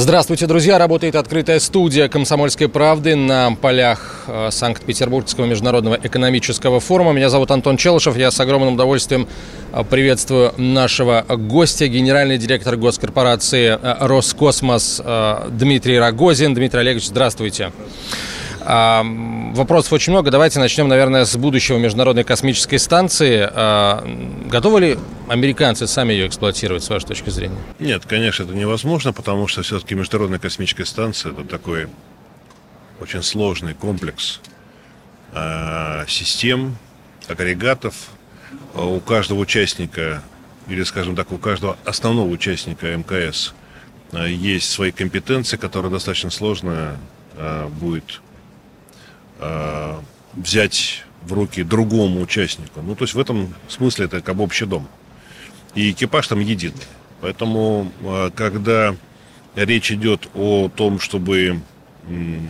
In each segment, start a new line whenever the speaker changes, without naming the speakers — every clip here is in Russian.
Здравствуйте, друзья! Работает открытая студия «Комсомольской правды» на полях э, Санкт-Петербургского международного экономического форума. Меня зовут Антон Челышев. Я с огромным удовольствием э, приветствую нашего гостя, генеральный директор госкорпорации э, «Роскосмос» Дмитрий Рогозин. Дмитрий Олегович, здравствуйте. А, Вопросов очень много. Давайте начнем, наверное, с будущего Международной космической станции. А, Готовы ли американцы сами ее эксплуатировать, с вашей точки зрения?
Нет, конечно, это невозможно, потому что все-таки Международная космическая станция это такой очень сложный комплекс э, систем, агрегатов. А У каждого участника, или, скажем так, у каждого основного участника МКС есть свои компетенции, которые достаточно сложно будет э, взять в руки другому участнику. Ну, то есть в этом смысле это как бы общий дом. И экипаж там единый. Поэтому, э, когда речь идет о том, чтобы м,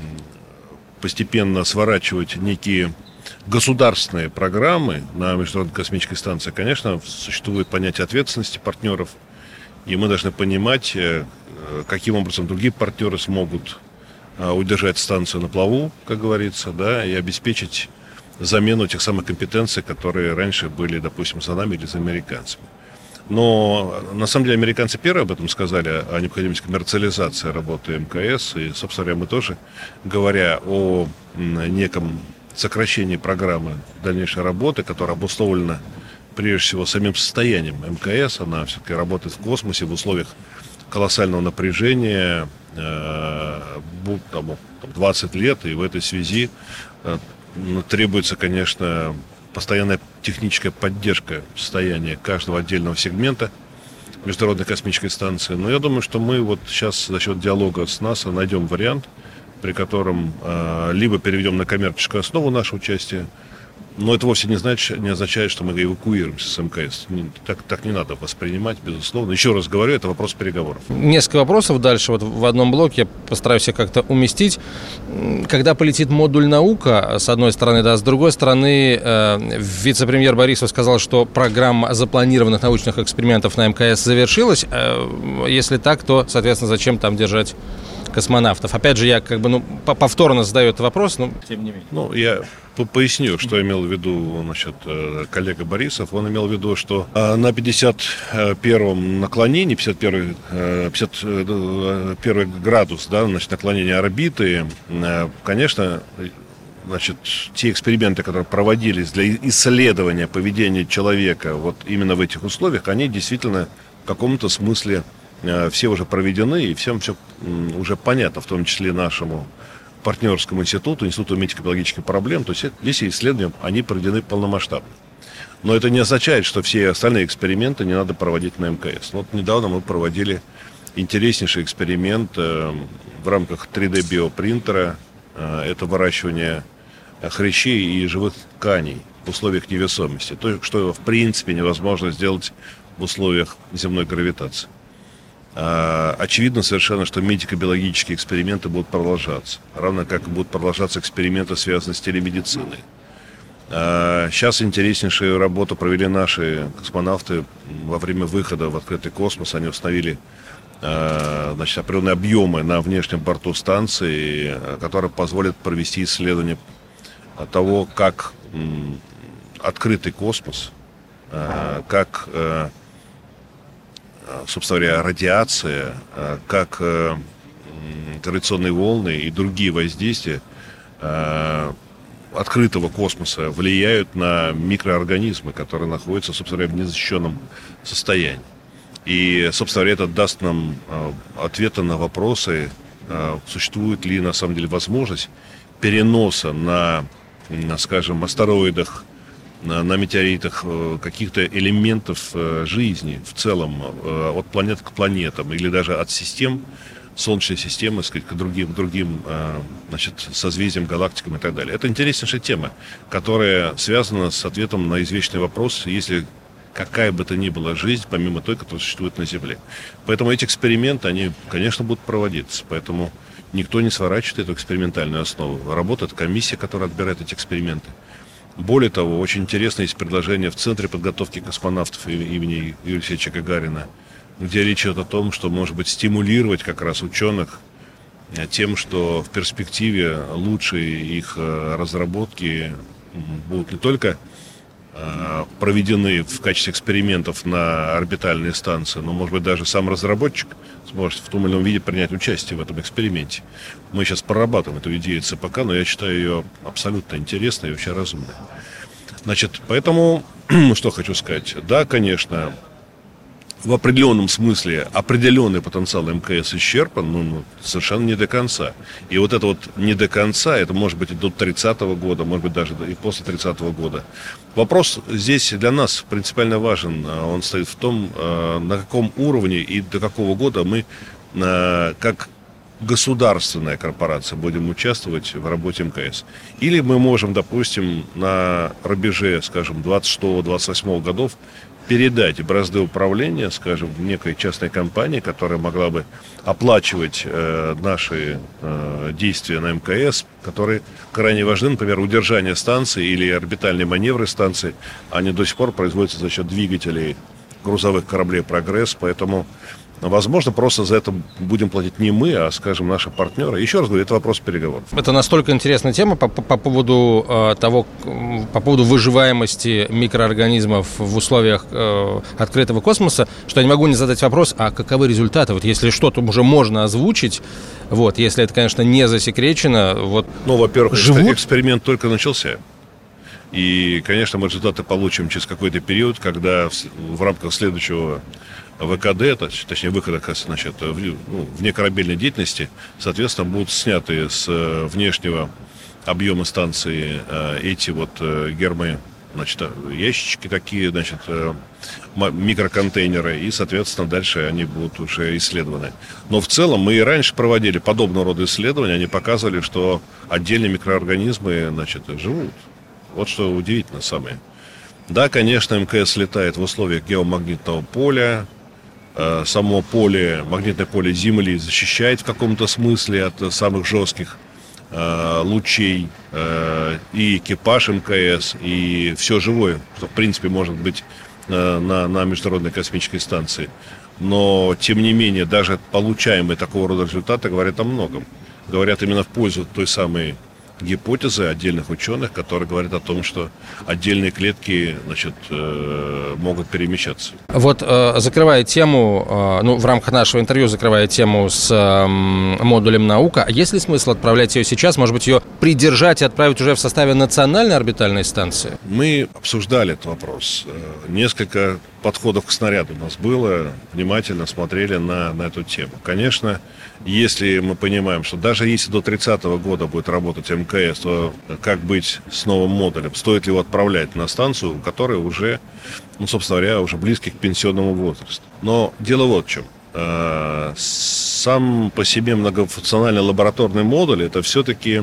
постепенно сворачивать некие государственные программы на Международной космической станции, конечно, существует понятие ответственности партнеров, и мы должны понимать, э, э, каким образом другие партнеры смогут э, удержать станцию на плаву, как говорится, да, и обеспечить замену тех самых компетенций, которые раньше были, допустим, за нами или за американцами. Но на самом деле американцы первые об этом сказали, о необходимости коммерциализации работы МКС. И, собственно говоря, мы тоже, говоря о неком сокращении программы дальнейшей работы, которая обусловлена прежде всего самим состоянием МКС, она все-таки работает в космосе в условиях колоссального напряжения, э, бу- там, 20 лет, и в этой связи э, ну, требуется, конечно, постоянная техническая поддержка состояния каждого отдельного сегмента Международной космической станции. Но я думаю, что мы вот сейчас за счет диалога с НАСА найдем вариант, при котором э, либо переведем на коммерческую основу наше участие, но это вовсе не, значит, не означает, что мы эвакуируемся с МКС. Не- Так, так не надо воспринимать, безусловно. Еще раз говорю, это вопрос переговоров.
Несколько вопросов дальше вот в одном блоке. Я постараюсь их как-то уместить. Когда полетит модуль «Наука», с одной стороны, да, с другой стороны, э, вице-премьер Борисов сказал, что программа запланированных научных экспериментов на МКС завершилась. Э, Если так, то, соответственно, зачем там держать космонавтов? Опять же, я как бы, ну, по- повторно задаю этот вопрос, но тем не менее.
Ну, я по- поясню, что имел в виду значит, э, коллега Борисов. Он имел в виду, что э, на 51-м наклонении, 51 э, 51 градус да, значит, наклонения орбиты, э, конечно, значит, те эксперименты, которые проводились для исследования поведения человека вот именно в этих условиях, они действительно в каком-то смысле э, все уже проведены, и всем все уже понятно, в том числе нашему партнерскому институту, Институту медико-биологических проблем. То есть эти исследования, они проведены полномасштабно. Но это не означает, что все остальные эксперименты не надо проводить на МКС. Вот недавно мы проводили интереснейший эксперимент э, в рамках 3D-биопринтера. Э, это выращивание э, хрящей и живых тканей в условиях невесомости. То, что в принципе невозможно сделать в условиях земной гравитации. А, Очевидно совершенно, что медико-биологические эксперименты будут продолжаться. Равно как будут продолжаться эксперименты, связанные с телемедициной. А, Сейчас интереснейшую работу провели наши космонавты во время выхода в открытый космос. Они установили а, значит, определенные объемы на внешнем борту станции, которые позволят провести исследование того, как открытый космос, как э, собственно говоря, радиация, а, как э, м, гравитационные волны и другие воздействия открытого космоса влияют на микроорганизмы, которые находятся, собственно говоря, в незащищенном состоянии. И, собственно говоря, это даст нам ответы на вопросы, существует ли на самом деле возможность переноса на, м, скажем, астероидах, на, на метеоритах э, каких-то элементов э, жизни в целом э, от планет к планетам или даже от систем Солнечной системы сказать, к другим, другим значит, созвездиям, галактикам и так далее. Это интереснейшая тема, которая связана с ответом на извечный вопрос, если какая бы то ни была жизнь, помимо той, которая существует на Земле. Поэтому эти эксперименты, они, конечно, будут проводиться. Поэтому никто не сворачивает эту экспериментальную основу. Работает комиссия, которая отбирает эти эксперименты. Более того, очень интересно есть предложение в Центре подготовки космонавтов имени Юрия Алексеевича Гагарина, где речь идет о том, что, может быть, стимулировать как раз ученых э, тем, что в перспективе лучшие их э, разработки будут не только проведены в качестве экспериментов на орбитальные станции, но, может быть, даже сам разработчик сможет в том или ином виде принять участие в этом эксперименте. Мы сейчас прорабатываем эту идею ЦПК, но я считаю ее абсолютно интересной и очень разумной. Значит, поэтому, что хочу сказать. Да, конечно, в определенном смысле определенный потенциал МКС исчерпан, ну, ну, совершенно не до конца. И вот это вот не до конца, это может быть и до 30-го года, может быть даже и после 30-го года. Вопрос здесь для нас принципиально важен. А он стоит в том, а, на каком уровне и до какого года мы а, как государственная корпорация будем участвовать в работе МКС. Или мы можем, допустим, на рубеже, скажем, 26-28 годов передать бразды управления, скажем, в некой частной компании, которая могла бы оплачивать э, наши э, действия на МКС, которые крайне важны, например, удержание станции или орбитальные маневры станции, они до сих пор производятся за счет двигателей грузовых кораблей «Прогресс», поэтому Возможно, просто за это будем платить не мы, а, скажем, наши партнеры. Еще раз говорю, это вопрос переговоров.
Это настолько интересная тема по, по, по поводу э, того, по поводу выживаемости микроорганизмов в условиях э, открытого космоса, что я не могу не задать вопрос, а каковы результаты? Вот если что-то уже можно озвучить, вот, если это, конечно, не засекречено, вот.
Ну, во-первых, живут... эксперимент только начался. И, конечно, мы результаты получим через какой-то период, когда в, в рамках следующего ВКД, точнее выхода значит, в, ну, вне корабельной деятельности, соответственно, будут сняты с э, внешнего объема станции э, эти вот э, гермы, значит, ящички такие, значит, микроконтейнеры, и, соответственно, дальше они будут уже исследованы. Но в целом мы и раньше проводили подобного рода исследования, они показывали, что отдельные микроорганизмы, значит, живут. Вот что удивительно самое. Да, конечно, МКС летает в условиях геомагнитного поля, само поле, магнитное поле Земли защищает в каком-то смысле от самых жестких э, лучей э, и экипаж МКС, и все живое, что в принципе может быть на, на Международной космической станции. Но, тем не менее, даже получаемые такого рода результаты говорят о многом. Говорят именно в пользу той самой гипотезы отдельных ученых, которые говорят о том, что отдельные клетки значит, э, могут перемещаться.
Вот э, закрывая тему, э, ну, в рамках нашего интервью закрывая тему с модулем наука, а есть ли смысл отправлять ее сейчас, может быть, ее придержать и отправить уже в составе национальной орбитальной станции?
Мы обсуждали этот вопрос. Несколько подходов к снаряду у нас было, внимательно смотрели на, на эту тему. Конечно, если мы понимаем, что даже если до 30 -го года будет работать МКС, то как быть с новым модулем? Стоит ли его отправлять на станцию, которая уже, ну, собственно говоря, уже близких к пенсионному возрасту? Но дело вот в чем. А, сам по себе многофункциональный лабораторный модуль это все-таки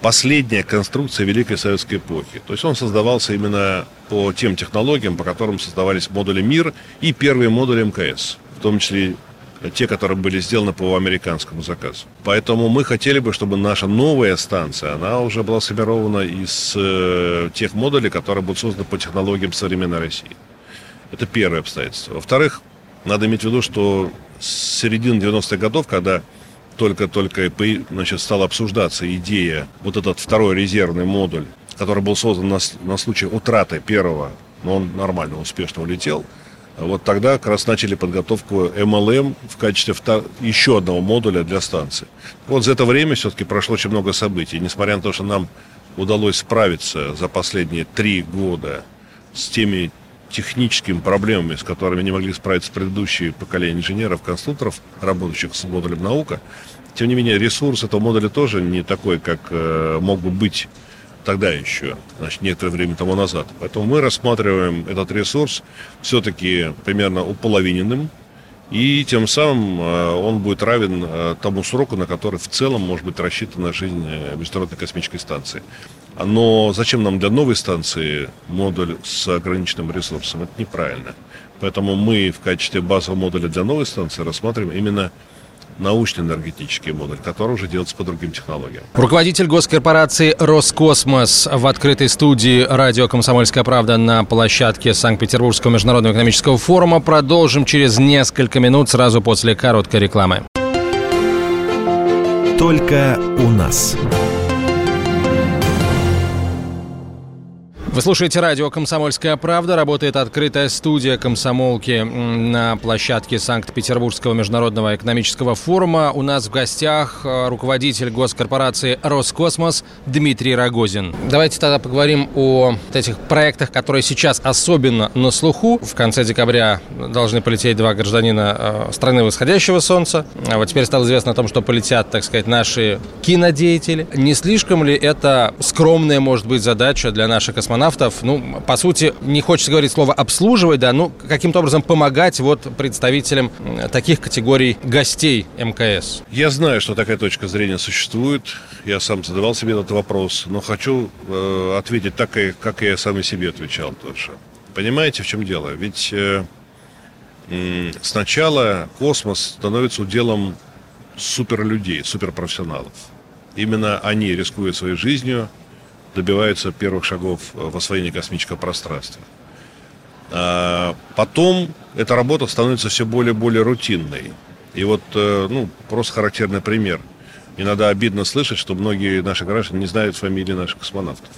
последняя конструкция Великой Советской эпохи. То есть он создавался именно по тем технологиям, по которым создавались модули МИР и первые модули МКС, в том числе те, которые были сделаны по американскому заказу. Поэтому мы хотели бы, чтобы наша новая станция, она уже была сформирована из э, тех модулей, которые будут созданы по технологиям современной России. Это первое обстоятельство. Во-вторых, надо иметь в виду, что с середины 90-х годов, когда только-только значит, стала обсуждаться идея, вот этот второй резервный модуль, который был создан на, на случай утраты первого, но он нормально, успешно улетел – вот тогда как раз начали подготовку МЛМ в качестве втор... еще одного модуля для станции. Вот за это время все-таки прошло очень много событий. Несмотря на то, что нам удалось справиться за последние три года с теми техническими проблемами, с которыми не могли справиться предыдущие поколения инженеров, конструкторов, работающих с модулем наука, тем не менее ресурс этого модуля тоже не такой, как э, мог бы быть тогда еще, значит, некоторое время тому назад. Поэтому мы рассматриваем этот ресурс все-таки примерно уполовиненным И тем самым он будет равен тому сроку, на который в целом может быть рассчитана жизнь Международной космической станции. Но зачем нам для новой станции модуль с ограниченным ресурсом? Это неправильно. Поэтому мы в качестве базового модуля для новой станции рассматриваем именно научно-энергетический модуль, который уже делается по другим технологиям.
Руководитель госкорпорации «Роскосмос» в открытой студии радио «Комсомольская правда» на площадке Санкт-Петербургского международного экономического форума. Продолжим через несколько минут сразу после короткой рекламы.
Только у нас.
Вы слушаете радио «Комсомольская правда». Работает открытая студия комсомолки на площадке Санкт-Петербургского международного экономического форума. У нас в гостях э, руководитель госкорпорации «Роскосмос» Дмитрий Рогозин. Давайте тогда поговорим о этих проектах, которые сейчас особенно на слуху. В конце декабря должны полететь два гражданина э, страны восходящего солнца. А вот теперь стало известно о том, что полетят, так сказать, наши кинодеятели. Не слишком ли это скромная, может быть, задача для наших космонавтов космонавтов, ну, по сути, не хочется говорить слово «обслуживать», да, ну, каким-то образом помогать вот представителям таких категорий гостей МКС?
Я знаю, что такая точка зрения существует. Я сам задавал себе этот вопрос, но хочу э, ответить так, как я сам и себе отвечал тоже. Понимаете, в чем дело? Ведь э, э, сначала космос становится уделом суперлюдей, суперпрофессионалов. Именно они, рискуя своей жизнью, добиваются первых шагов в освоении космического пространства. А потом эта работа становится все более и более рутинной. И вот, э, ну, просто характерный пример. Иногда обидно слышать, что многие наши граждане не знают фамилии наших космонавтов.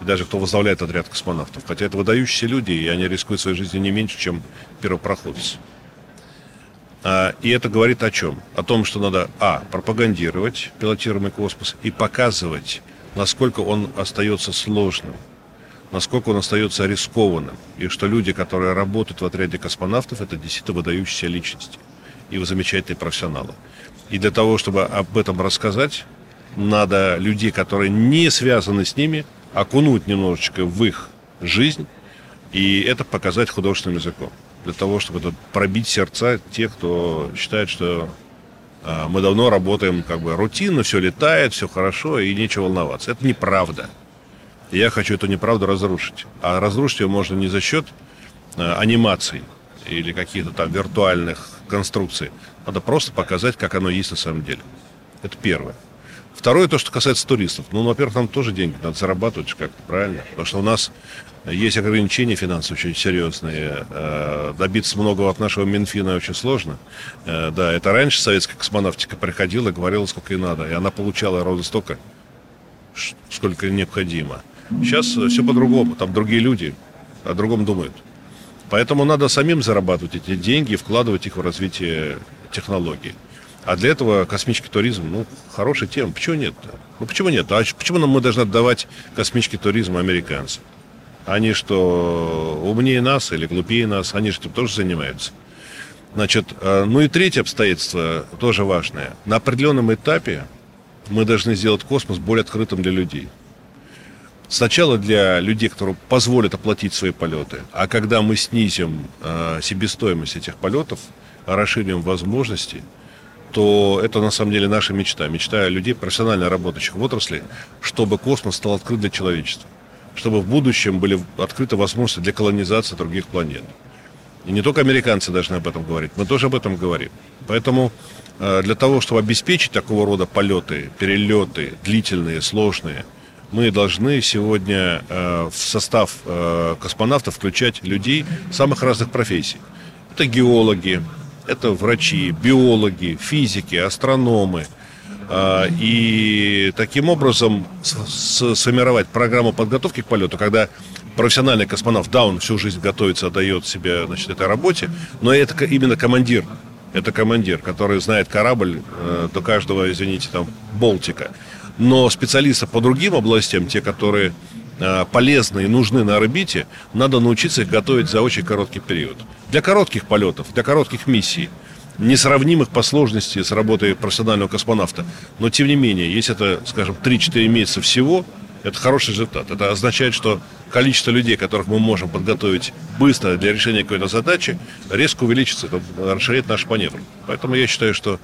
И даже кто возглавляет отряд космонавтов. Хотя это выдающиеся люди, и они рискуют своей жизнью не меньше, чем первопроходцы. А, и это говорит о чем? О том, что надо, а, пропагандировать пилотируемый космос и показывать насколько он остается сложным, насколько он остается рискованным, и что люди, которые работают в отряде космонавтов, это действительно выдающиеся личности и замечательные профессионалы. И для того, чтобы об этом рассказать, надо людей, которые не связаны с ними, окунуть немножечко в их жизнь и это показать художественным языком. Для того, чтобы это пробить сердца тех, кто считает, что мы давно работаем как бы рутинно, все летает, все хорошо и нечего волноваться. Это неправда. я хочу эту неправду разрушить. А разрушить ее можно не за счет а, анимаций или каких-то там виртуальных конструкций. Надо просто показать, как оно есть на самом деле. Это первое. Второе, то, что касается туристов. Ну, во-первых, нам тоже деньги надо зарабатывать как-то, правильно? Потому что у нас есть ограничения финансовые очень серьезные. Э, добиться многого от нашего Минфина очень сложно. Э, да, это раньше советская космонавтика приходила, говорила, сколько ей надо. И она получала ровно столько, сколько необходимо. Сейчас все по-другому. Там другие люди о другом думают. Поэтому надо самим зарабатывать эти деньги и вкладывать их в развитие технологий. А для этого космический туризм, ну, хорошая тема. Почему нет? Ну, почему нет? А почему нам мы должны отдавать космический туризм американцам? Они что, умнее нас или глупее нас? Они что, тоже занимаются? Значит, э, ну и третье обстоятельство, тоже важное. На определенном этапе мы должны сделать космос более открытым для людей. Сначала для людей, которые позволят оплатить свои полеты, а когда мы снизим э, себестоимость этих полетов, расширим возможности, то это на самом деле наша мечта. Мечта людей, профессионально работающих в отрасли, чтобы космос стал открыт для человечества чтобы в будущем были открыты возможности для колонизации других планет. И не только американцы должны об этом говорить, мы тоже об этом говорим. Поэтому э, для того, чтобы обеспечить такого рода полеты, перелеты, длительные, сложные, мы должны сегодня э, в состав э, космонавтов включать людей самых разных профессий. Это геологи, это врачи, биологи, физики, астрономы – а, и таким образом сформировать программу подготовки к полету, когда профессиональный космонавт, да, он всю жизнь готовится, отдает себе значит, этой работе, но это именно командир. Это командир, который знает корабль э, до каждого, извините, там, болтика. Но специалисты по другим областям, те, которые э, полезны и нужны на орбите, надо научиться их готовить за очень короткий период. Для коротких полетов, для коротких миссий – несравнимых по сложности с работой профессионального космонавта. Но, тем не менее, если это, скажем, 3-4 месяца всего, Это хороший результат. Это означает, что количество людей, которых мы можем подготовить быстро для решения какой-то задачи, резко увеличится. Это расширяет наш маневр. Поэтому я считаю, что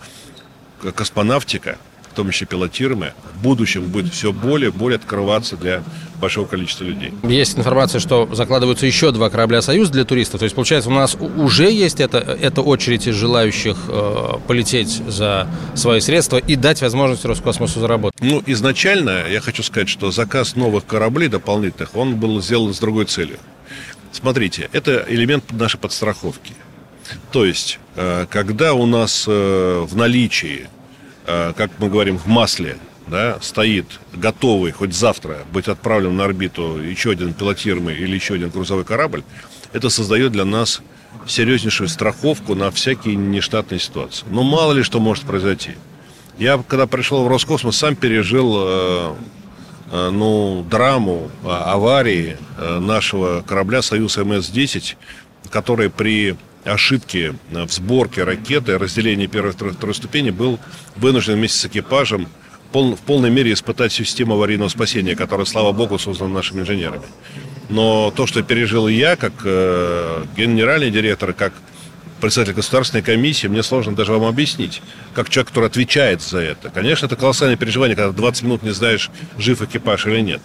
космонавтика – в том числе пилотируемая, в будущем будет все более и более открываться для большого количества людей.
Есть информация, что закладываются еще два корабля «Союз» для туристов. То есть, получается, у нас уже есть это, это очередь из желающих э, полететь за свои средства и дать возможность Роскосмосу заработать.
Ну, изначально я хочу сказать, что заказ новых кораблей дополнительных, он был сделан с другой целью. Смотрите, это элемент нашей подстраховки. То есть, э, когда у нас э, в наличии как мы говорим, в масле, да, стоит готовый хоть завтра быть отправлен на орбиту еще один пилотируемый или еще один грузовой корабль, это создает для нас серьезнейшую страховку на всякие нештатные ситуации. Но мало ли что может произойти. Я, когда пришел в Роскосмос, сам пережил э, э, ну, драму э, аварии э, нашего корабля «Союз МС-10», который при ошибки в сборке ракеты, разделении первой и второй, ступени, был вынужден вместе с экипажем пол, в полной мере испытать систему аварийного спасения, которая, слава богу, создана нашими инженерами. Но то, что пережил я, как э, генеральный директор, как председатель государственной комиссии, мне сложно даже вам объяснить, как человек, который отвечает за это. Конечно, это колоссальное переживание, когда 20 минут не знаешь, жив экипаж или нет.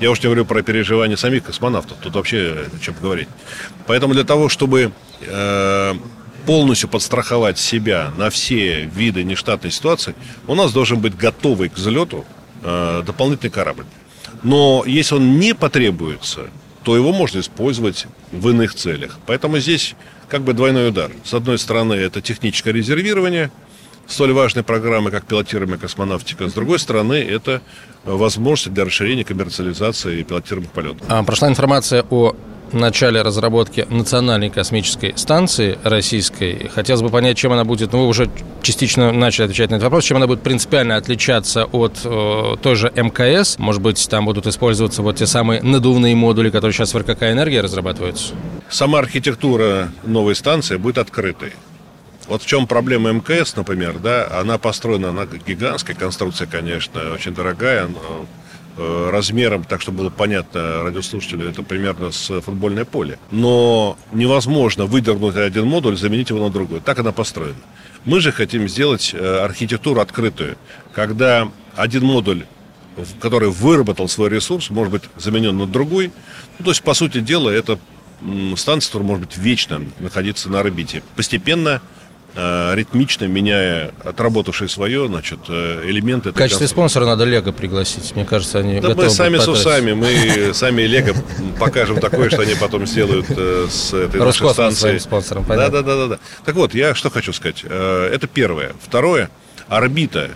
Я уж не говорю про переживания самих космонавтов, тут вообще о чем говорить. Поэтому для того, чтобы э, полностью подстраховать себя на все виды нештатной ситуации, у нас должен быть готовый к взлету э, дополнительный корабль. Но если он не потребуется, то его можно использовать в иных целях. Поэтому здесь как бы двойной удар. С одной стороны, это техническое резервирование – столь важной программы, как пилотируемая космонавтика. С другой стороны, это возможность для расширения коммерциализации пилотируемых полетов.
А, прошла информация о начале разработки национальной космической станции российской. Хотелось бы понять, чем она будет, ну вы уже частично начали отвечать на этот вопрос, чем она будет принципиально отличаться от э, той же МКС. Может быть, там будут использоваться вот те самые надувные модули, которые сейчас в РКК «Энергия» разрабатываются?
Сама архитектура новой станции будет открытой. Вот в чем проблема МКС, например, да, она построена, она гигантская конструкция, конечно, очень дорогая, э, размером, так чтобы было понятно радиослушателю, это примерно с футбольное поле. Но невозможно выдернуть один модуль, заменить его на другой. Так она построена. Мы же хотим сделать э, архитектуру открытую, когда один модуль который выработал свой ресурс, может быть заменен на другой. Ну, то есть, по сути дела, это станция, которая может быть вечно находиться на орбите. Постепенно ритмично меняя отработавшие свое, значит, э, элементы.
В качестве спонсора надо Лего пригласить. Мне кажется, они
да
готовы
мы сами с усами, мы сами Лего покажем такое, что они потом сделают э, с этой нашей станцией.
спонсором,
да, да, да, да. Так вот, я что хочу сказать. Это первое. Второе. Орбита,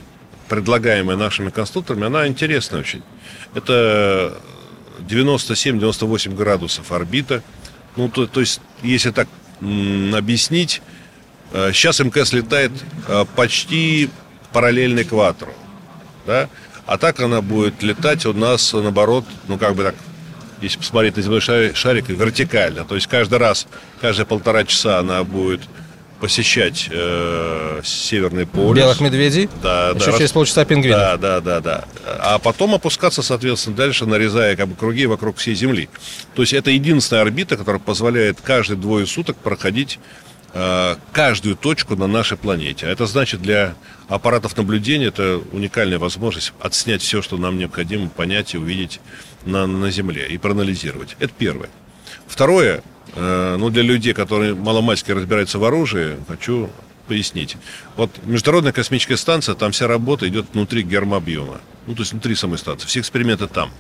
предлагаемая нашими конструкторами, она интересная очень. Это 97-98 градусов орбита. Ну, то, то есть, если так объяснить, Э, сейчас МКС летает э, почти параллельно экватору. Да? А так она будет летать у нас, наоборот, ну как бы так, если посмотреть на земной шарик, вертикально. То есть каждый раз, каждые полтора часа она будет посещать э, Северный полюс.
Белых медведей?
Да,
Еще
да.
через полчаса пингвинов.
Да, да, да, да. А потом опускаться, соответственно, дальше, нарезая как бы круги вокруг всей Земли. То есть это единственная орбита, которая позволяет каждые двое суток проходить Э, каждую точку на нашей планете. Это значит для аппаратов наблюдения это уникальная возможность отснять все, что нам необходимо понять и увидеть на, на Земле и проанализировать. Это первое. Второе, э, ну для людей, которые маломальски разбираются в оружии, хочу пояснить. Вот Международная космическая станция, там вся работа идет внутри гермообъема. Ну, то есть внутри самой станции. Все эксперименты там.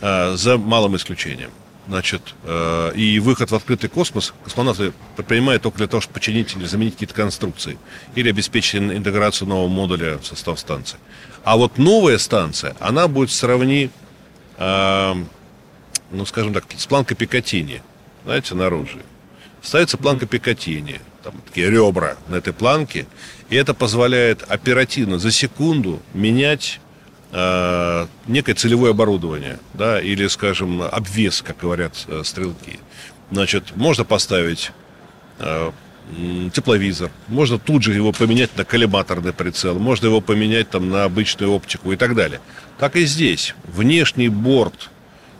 Э, за малым исключением. Значит, э, и выход в открытый космос космонавты предпринимают только для того, чтобы починить или заменить какие-то конструкции или обеспечить интеграцию нового модуля в состав станции. А вот новая станция, она будет в сравнении, э, ну, скажем так, с планкой Пикатини, знаете, наружу. Ставится планка Пикатини, там такие ребра на этой планке, и это позволяет оперативно за секунду менять э, некое целевое оборудование, да, или, скажем, обвес, как говорят э, стрелки. Значит, можно поставить э, тепловизор, можно тут же его поменять на коллиматорный прицел, можно его поменять там на обычную оптику и так далее. Так и здесь. Внешний борт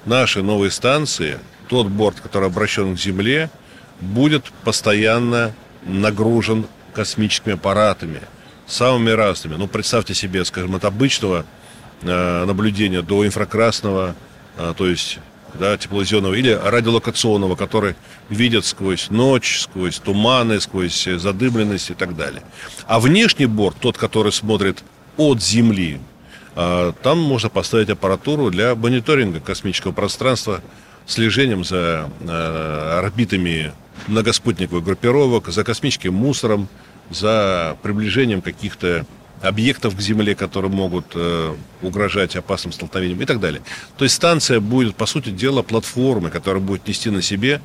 нашей новой станции, тот борт, который обращен к Земле, будет постоянно нагружен космическими аппаратами, самыми разными. Ну, представьте себе, скажем, от обычного наблюдения до инфракрасного, э, то есть да, тепловизионного или радиолокационного, который видят сквозь ночь, сквозь туманы, сквозь задымленность и так далее. А внешний борт, тот, который смотрит от Земли, э, там можно поставить аппаратуру для мониторинга космического пространства, слежением за э, орбитами многоспутниковых группировок, за космическим мусором, за приближением каких-то объектов к Земле, которые могут э, угрожать опасным столкновением и так далее. То есть станция будет, по сути дела, платформой, которая будет нести на себе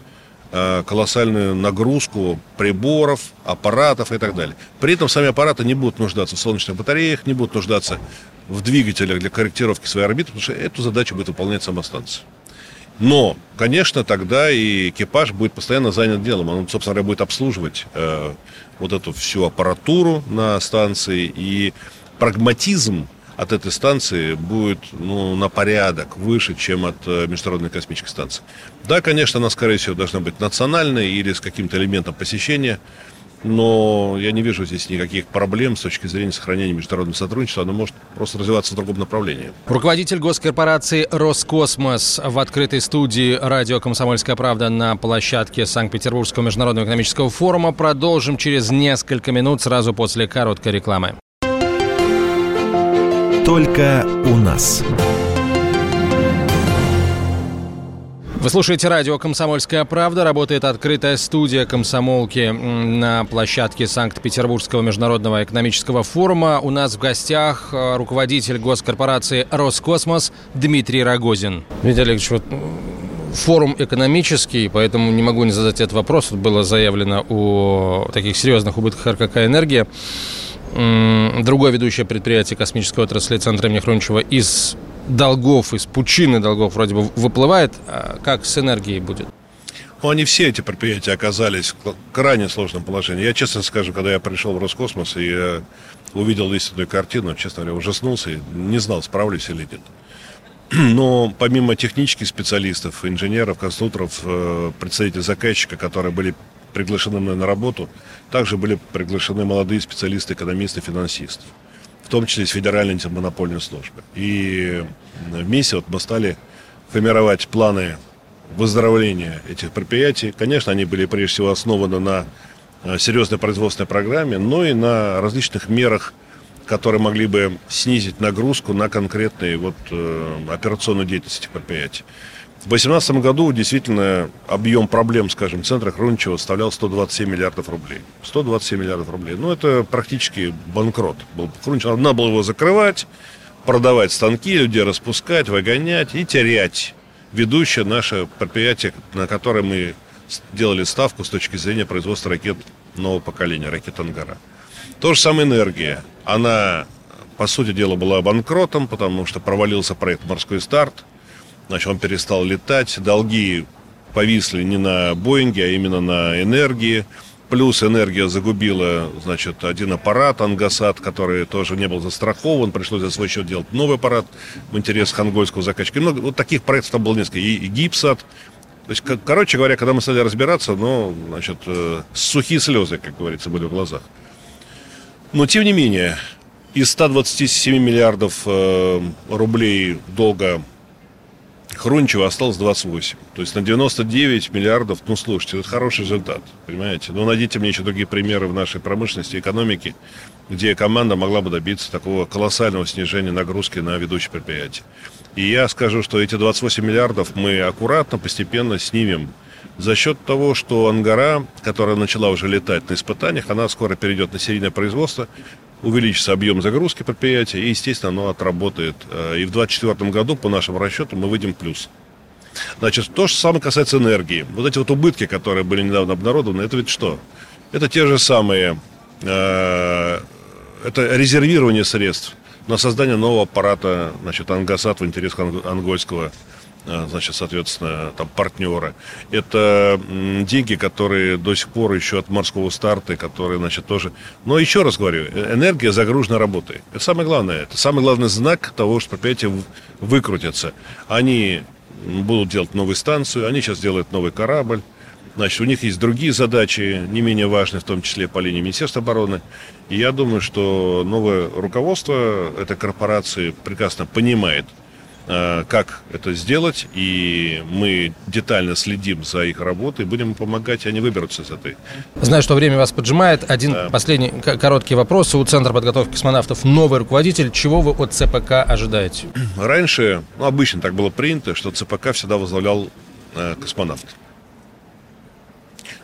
э, колоссальную нагрузку приборов, аппаратов и так далее. При этом сами аппараты не будут нуждаться в солнечных батареях, не будут нуждаться в двигателях для корректировки своей орбиты, потому что эту задачу будет выполнять сама станция. Но, конечно, тогда и экипаж будет постоянно занят делом. Он, собственно говоря, будет обслуживать э, вот эту всю аппаратуру на станции. И прагматизм от этой станции будет ну, на порядок выше, чем от э, Международной космической станции. Да, конечно, она, скорее всего, должна быть национальной или с каким-то элементом посещения но я не вижу здесь никаких проблем с точки зрения сохранения международного сотрудничества. Оно может просто развиваться в другом направлении.
Руководитель госкорпорации «Роскосмос» в открытой студии радио «Комсомольская правда» на площадке Санкт-Петербургского международного экономического форума. Продолжим через несколько минут сразу после короткой рекламы.
Только у нас.
Вы слушаете радио «Комсомольская правда». Работает открытая студия комсомолки на площадке Санкт-Петербургского международного экономического форума. У нас в гостях э, руководитель госкорпорации «Роскосмос» Дмитрий Рогозин. Дмитрий Олегович, вот форум экономический, поэтому не могу не задать этот вопрос. Было заявлено о таких серьезных убытках РКК «Энергия». Другое ведущее предприятие космической отрасли Центра имени Хрунчева из долгов, из пучины долгов вроде бы выплывает. А как с энергией будет?
Ну, они все эти предприятия оказались в крайне сложном положении. Я честно скажу, когда я пришел в Роскосмос и увидел истинную картину, честно говоря, ужаснулся и не знал, справлюсь или нет. Но помимо технических специалистов, инженеров, конструкторов, э, представителей заказчика, которые были приглашены на работу, также были приглашены молодые специалисты, экономисты, финансисты в том числе из Федеральной антимонопольной службы. И вместе вот мы стали формировать планы выздоровления этих предприятий. Конечно, они были прежде всего основаны на э, серьезной производственной программе, но и на различных мерах, которые могли бы снизить нагрузку на конкретные вот, э, операционную деятельность этих предприятий. В 2018 году действительно объем проблем, скажем, центра Хрунчева составлял 127 миллиардов рублей. 127 миллиардов рублей. Ну, это практически банкрот. Был Хрунчев. Надо было его закрывать, продавать станки, людей распускать, выгонять и терять ведущее наше предприятие, на которое мы делали ставку с точки зрения производства ракет нового поколения, ракет «Ангара». То же самое энергия. Она, по сути дела, была банкротом, потому что провалился проект «Морской старт», Значит, он перестал летать. Долги повисли не на Боинге, а именно на энергии. Плюс энергия загубила, значит, один аппарат Ангасат, который тоже не был застрахован. Пришлось за свой счет делать новый аппарат в интересах ангольского заказчика. Много, вот таких проектов там было несколько. И, и Гипсат. То есть, как, короче говоря, когда мы стали разбираться, ну, значит, э, сухие слезы, как говорится, были в глазах. Но, тем не менее, из 127 миллиардов э, рублей долга Хрунчева осталось 28. То есть на 99 миллиардов, ну, слушайте, это хороший результат, понимаете? Но найдите мне еще другие примеры в нашей промышленности, экономике, где команда могла бы добиться такого колоссального снижения нагрузки на ведущие предприятия. И я скажу, что эти 28 миллиардов мы аккуратно, постепенно снимем за счет того, что Ангара, которая начала уже летать на испытаниях, она скоро перейдет на серийное производство, увеличится объем загрузки предприятия, и, естественно, оно отработает. Э, и в 2024 году, по нашим расчетам, мы выйдем плюс. Значит, то же самое касается энергии. Вот эти вот убытки, которые были недавно обнародованы, это ведь что? Это те же самые, э, это резервирование средств на создание нового аппарата, значит, Ангасат в интересах ангольского значит, соответственно, там партнеры. Это деньги, которые до сих пор еще от морского старта, которые, значит, тоже... Но еще раз говорю, э, энергия загружена работой. Это самое главное. Это самый главный знак того, что предприятие выкрутится. Они будут делать новую станцию, они сейчас делают новый корабль. Значит, у них есть другие задачи, не менее важные, в том числе по линии Министерства обороны. И я думаю, что новое руководство этой корпорации прекрасно понимает, как это сделать, и мы детально следим за их работой, будем помогать, они выберутся из этой.
Знаю, что время вас поджимает. Один да. последний короткий вопрос. У Центра подготовки космонавтов новый руководитель. Чего вы от ЦПК ожидаете?
Раньше, ну, обычно так было принято, что ЦПК всегда возглавлял э, космонавт.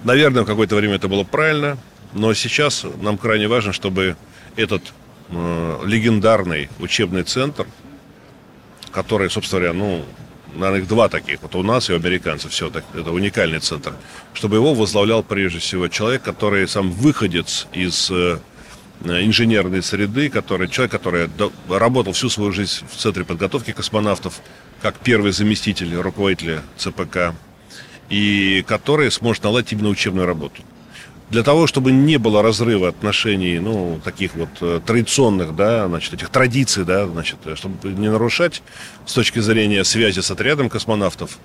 Наверное, в какое-то время это было правильно, но сейчас нам крайне важно, чтобы этот э, легендарный учебный центр – которые, собственно говоря, ну, наверное, их два таких. Вот у нас и у американцев все так, это уникальный центр. Чтобы его возглавлял прежде всего человек, который сам выходец из э, инженерной среды, который, человек, который работал всю свою жизнь в Центре подготовки космонавтов, как первый заместитель руководителя ЦПК, и который сможет наладить именно учебную работу для того, чтобы не было разрыва отношений, ну, таких вот э, традиционных, да, значит, этих традиций, да, значит, э, чтобы не нарушать с точки зрения связи с отрядом космонавтов,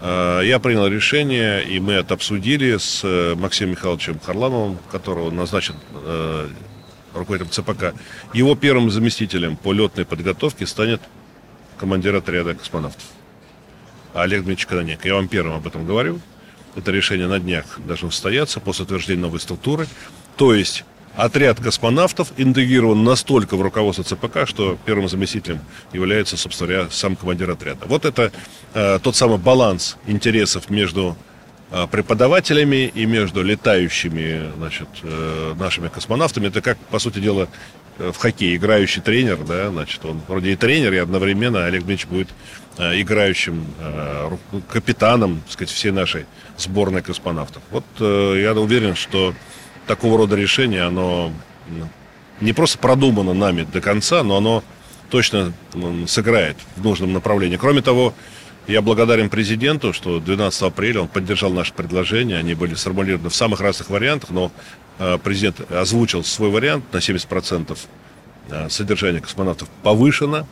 э, я принял решение, и мы это обсудили с Максимом Михайловичем Харламовым, которого назначен руководителем ЦПК. Его первым заместителем по летной подготовке станет командир отряда космонавтов. Олег Дмитриевич Каноненко. Я вам первым об этом говорю. Это решение на днях должно состояться после утверждения новой структуры. То есть отряд космонавтов интегрирован настолько в руководство ЦПК, что первым заместителем является, собственно говоря, сам командир отряда. Вот это э, тот самый баланс интересов между э, преподавателями и между летающими значит, э, нашими космонавтами. Это как, по сути дела, э, в хоккее играющий тренер, да, значит, он вроде и тренер, и одновременно Олег Дмитриевич будет играющим э, капитаном, так сказать, всей нашей сборной космонавтов. Вот э, я уверен, что такого рода решение, оно не просто продумано нами до конца, но оно точно сыграет в нужном направлении. Кроме того, я благодарен президенту, что 12 апреля он поддержал наше предложение. Они были сформулированы в самых разных вариантах, но э, президент озвучил свой вариант на 70% э, содержание космонавтов повышено.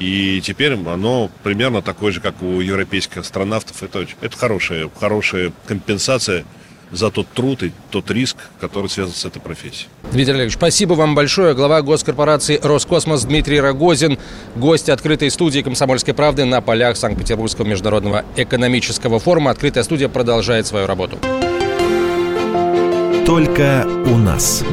И теперь оно примерно такое же, как у европейских астронавтов. Это, это хорошая, хорошая компенсация за тот труд и тот риск, который связан с этой профессией.
Дмитрий Олегович, спасибо вам большое. Глава госкорпорации «Роскосмос» Дмитрий Рогозин, гость открытой студии «Комсомольской правды» на полях Санкт-Петербургского международного экономического форума. Открытая студия продолжает свою работу.
Только у нас.